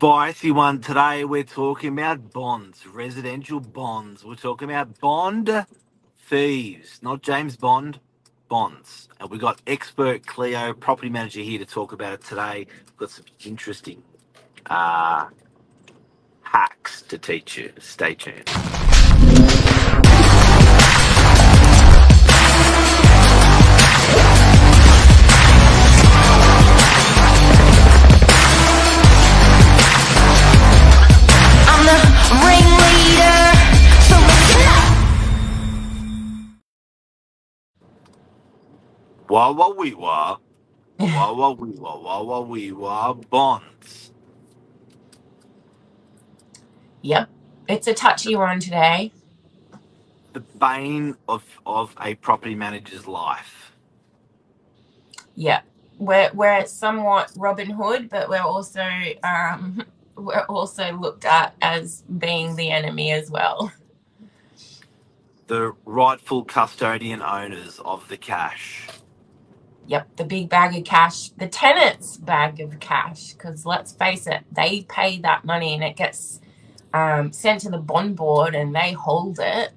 spicy one today. We're talking about bonds, residential bonds. We're talking about bond thieves, not James Bond, bonds. And we've got expert Cleo, property manager, here to talk about it today. We've got some interesting uh, hacks to teach you. Stay tuned. Wah wah wee wah. Wah wah wee wah. Wah wah wee wah. Bonds. Yep. It's a touchy one today. The bane of, of a property manager's life. Yeah. We're we're somewhat Robin Hood, but we're also um we're also looked at as being the enemy as well. The rightful custodian owners of the cash. Yep, the big bag of cash, the tenant's bag of cash, because let's face it, they pay that money and it gets um, sent to the bond board and they hold it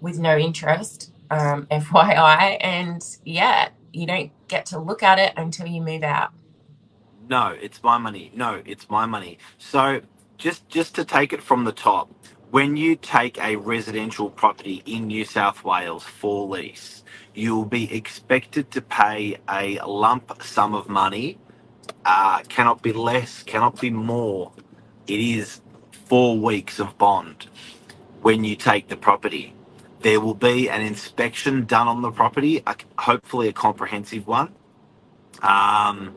with no interest, um, FYI. And yeah, you don't get to look at it until you move out. No, it's my money. No, it's my money. So just just to take it from the top, when you take a residential property in New South Wales for lease, you'll be expected to pay a lump sum of money. Uh, cannot be less, cannot be more. It is four weeks of bond when you take the property. There will be an inspection done on the property, a, hopefully a comprehensive one. Um,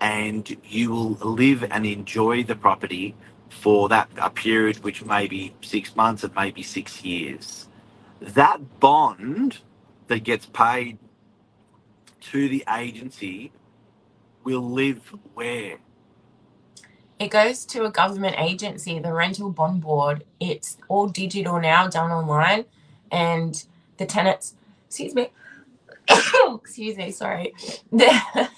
and you will live and enjoy the property for that a period which may be six months, it may be six years. That bond that gets paid to the agency will live where? It goes to a government agency, the Rental Bond Board. It's all digital now, done online, and the tenants, excuse me, excuse me, sorry, the,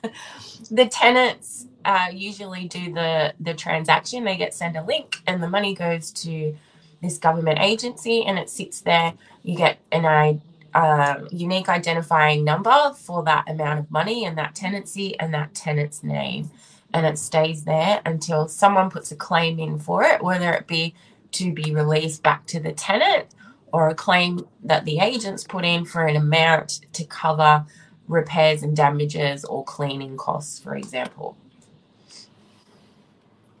the tenants uh, usually do the the transaction. They get sent a link, and the money goes to this government agency, and it sits there. You get an I. Um, unique identifying number for that amount of money and that tenancy and that tenant's name and it stays there until someone puts a claim in for it, whether it be to be released back to the tenant or a claim that the agents put in for an amount to cover repairs and damages or cleaning costs, for example.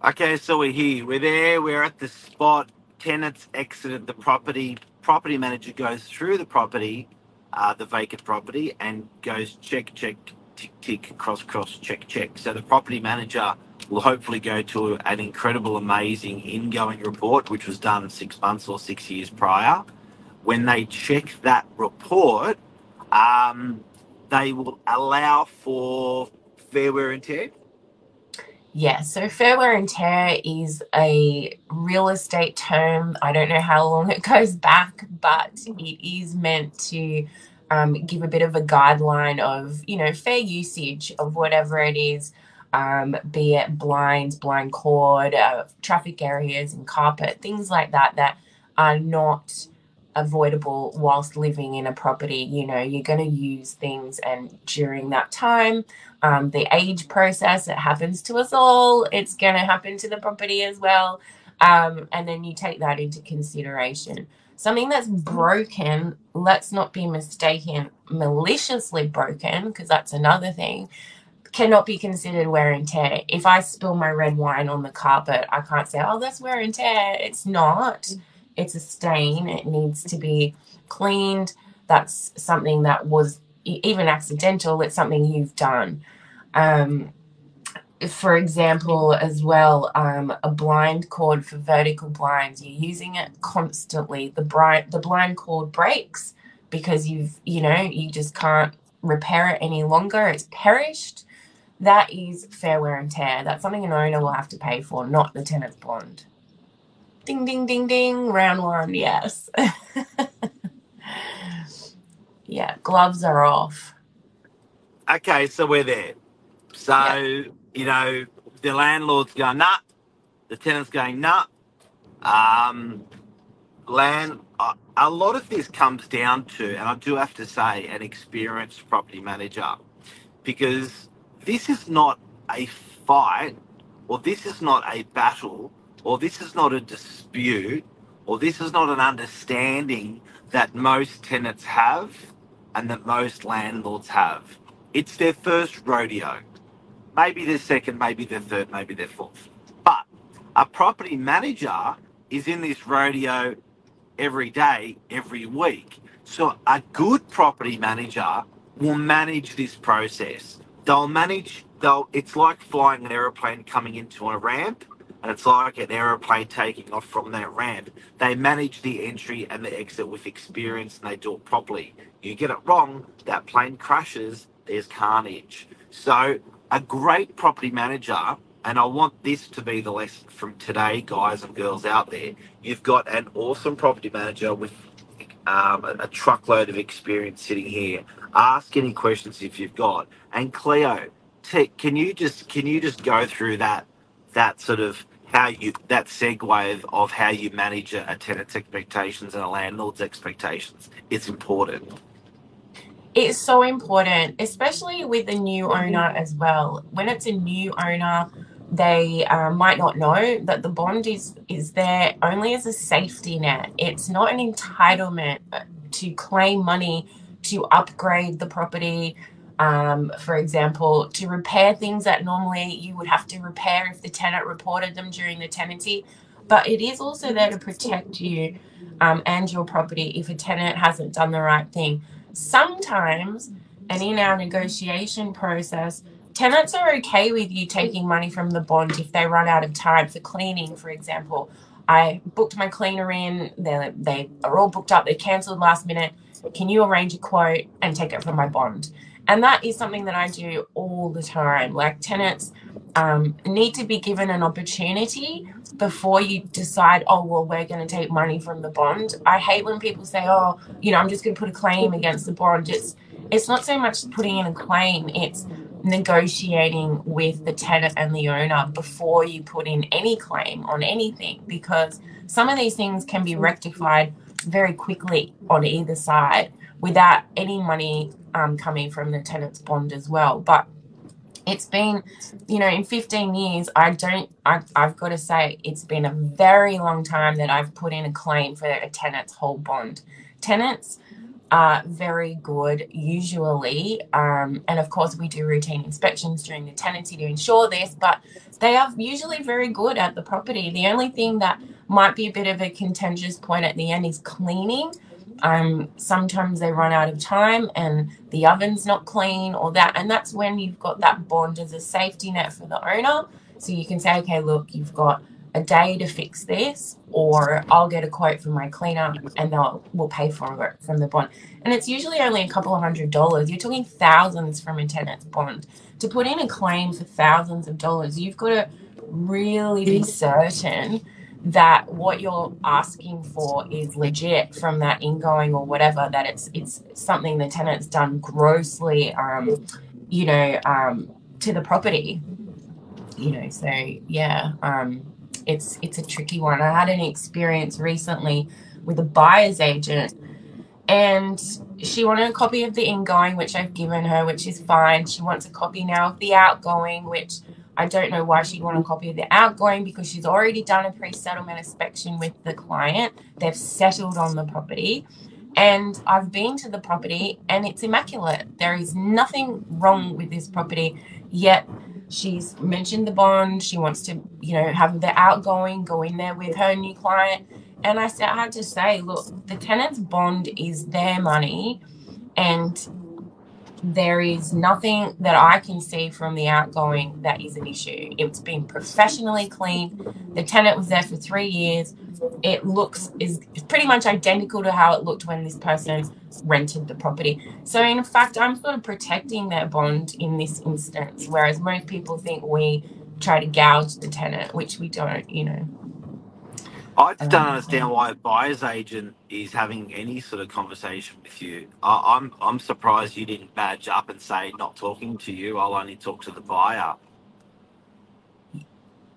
Okay, so we're here. We're there. We're at the spot. Tenants exited the property. Property manager goes through the property, uh, the vacant property, and goes check, check, tick, tick, cross, cross, check, check. So the property manager will hopefully go to an incredible, amazing ingoing report, which was done six months or six years prior. When they check that report, um, they will allow for fair wear and tear. Yeah, so fair wear and tear is a real estate term. I don't know how long it goes back, but it is meant to um, give a bit of a guideline of, you know, fair usage of whatever it is, um, be it blinds, blind cord, uh, traffic areas, and carpet, things like that, that are not avoidable whilst living in a property. You know, you're going to use things, and during that time, um, the age process, it happens to us all. It's going to happen to the property as well. Um, and then you take that into consideration. Something that's broken, let's not be mistaken, maliciously broken, because that's another thing, cannot be considered wear and tear. If I spill my red wine on the carpet, I can't say, oh, that's wear and tear. It's not. It's a stain. It needs to be cleaned. That's something that was even accidental. It's something you've done. Um, for example, as well, um, a blind cord for vertical blinds. You're using it constantly. The blind the blind cord breaks because you've you know you just can't repair it any longer. It's perished. That is fair wear and tear. That's something an owner will have to pay for, not the tenant's bond. Ding ding ding ding. Round one, yes. yeah, gloves are off. Okay, so we're there. So, you know, the landlord's going, nah, The tenant's going, nah. Um, land. Uh, a lot of this comes down to, and I do have to say, an experienced property manager, because this is not a fight, or this is not a battle, or this is not a dispute, or this is not an understanding that most tenants have and that most landlords have. It's their first rodeo. Maybe their second, maybe their third, maybe their fourth. But a property manager is in this rodeo every day, every week. So a good property manager will manage this process. They'll manage, they'll, it's like flying an aeroplane coming into a ramp and it's like an aeroplane taking off from that ramp. They manage the entry and the exit with experience and they do it properly. You get it wrong, that plane crashes, there's carnage. So a great property manager, and I want this to be the lesson from today, guys and girls out there. You've got an awesome property manager with um, a, truckload of experience sitting here. Ask any questions if you've got. And Cleo, t- can you just can you just go through that that sort of how you that segue of, how you manage a, tenant's expectations and a landlord's expectations? It's important. It's so important, especially with a new owner as well. When it's a new owner, they uh, might not know that the bond is is there only as a safety net. It's not an entitlement to claim money to upgrade the property. Um, for example, to repair things that normally you would have to repair if the tenant reported them during the tenancy. But it is also there to protect you um, and your property if a tenant hasn't done the right thing. Sometimes, and in our negotiation process, tenants are okay with you taking money from the bond if they run out of time for cleaning, for example. I booked my cleaner in, they they are all booked up, they cancelled last minute. Can you arrange a quote and take it from my bond? And that is something that I do all the time. Like tenants um, need to be given an opportunity before you decide, oh, well, we're going to take money from the bond. I hate when people say, oh, you know, I'm just going to put a claim against the bond. It's, it's not so much putting in a claim, it's negotiating with the tenant and the owner before you put in any claim on anything because some of these things can be rectified very quickly on either side without any money um, coming from the tenant's bond as well. But it's been, you know, in 15 years, I don't, I, I've got to say, it's been a very long time that I've put in a claim for a tenant's whole bond. Tenants are very good usually, um, and of course, we do routine inspections during the tenancy to ensure this, but they are usually very good at the property. The only thing that might be a bit of a contentious point at the end is cleaning. Um, sometimes they run out of time and the oven's not clean or that, and that's when you've got that bond as a safety net for the owner. So you can say, okay, look, you've got a day to fix this, or I'll get a quote from my cleaner and they'll we'll pay for it from the bond. And it's usually only a couple of hundred dollars. You're talking thousands from a tenant's bond. To put in a claim for thousands of dollars, you've got to really be certain that what you're asking for is legit from that ingoing or whatever that it's it's something the tenant's done grossly um you know um to the property. You know so yeah um it's it's a tricky one. I had an experience recently with a buyer's agent and she wanted a copy of the ingoing which i've given her which is fine. She wants a copy now of the outgoing which I don't know why she'd want a copy of the outgoing because she's already done a pre settlement inspection with the client. They've settled on the property. And I've been to the property and it's immaculate. There is nothing wrong with this property. Yet she's mentioned the bond. She wants to, you know, have the outgoing, go in there with her new client. And I said, I had to say, look, the tenant's bond is their money and there is nothing that I can see from the outgoing that is an issue. It's been professionally cleaned. The tenant was there for three years. It looks is pretty much identical to how it looked when this person rented the property. So in fact, I'm sort of protecting their bond in this instance, whereas most people think we try to gouge the tenant, which we don't. You know. I just don't understand why a buyer's agent is having any sort of conversation with you. I, I'm I'm surprised you didn't badge up and say not talking to you. I'll only talk to the buyer.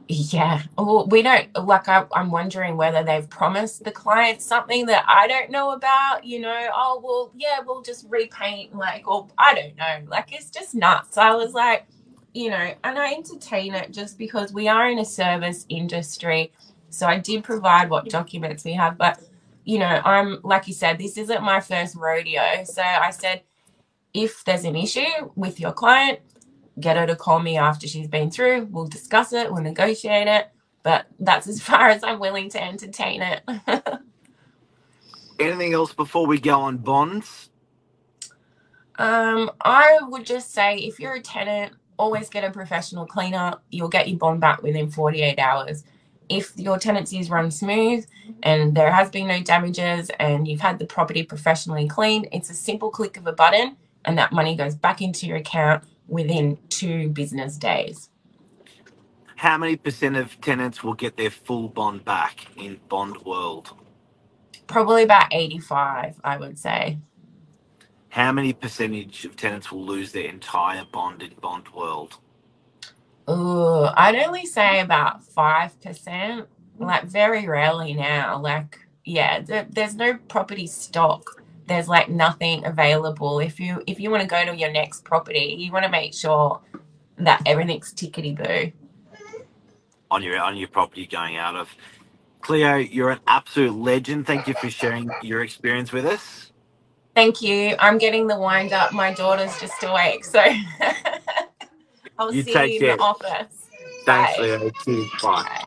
Yeah. Well, we don't like. I, I'm wondering whether they've promised the client something that I don't know about. You know, oh well, yeah, we'll just repaint. Like, or I don't know. Like, it's just nuts. I was like, you know, and I entertain it just because we are in a service industry. So I did provide what documents we have, but you know, I'm like you said, this isn't my first rodeo. So I said, if there's an issue with your client, get her to call me after she's been through. We'll discuss it, we'll negotiate it. But that's as far as I'm willing to entertain it. Anything else before we go on bonds? um, I would just say if you're a tenant, always get a professional cleaner. You'll get your bond back within 48 hours. If your tenancies run smooth and there has been no damages and you've had the property professionally cleaned, it's a simple click of a button and that money goes back into your account within two business days. How many percent of tenants will get their full bond back in bond world? Probably about 85, I would say. How many percentage of tenants will lose their entire bond in bond world? Ooh, I'd only say about 5%. Mm. Like, very rarely now. Like, yeah, there, there's no property stock. There's like nothing available. If you if you want to go to your next property, you want to make sure that everything's tickety boo. on your on your property going out of. Cleo, you're an absolute legend. Thank you for sharing your experience with us. Thank you. I'm getting the wind up. My daughter's just awake, so I'll You see take you in care. the office. Thanks, Bye. Leo. Cheers. Bye.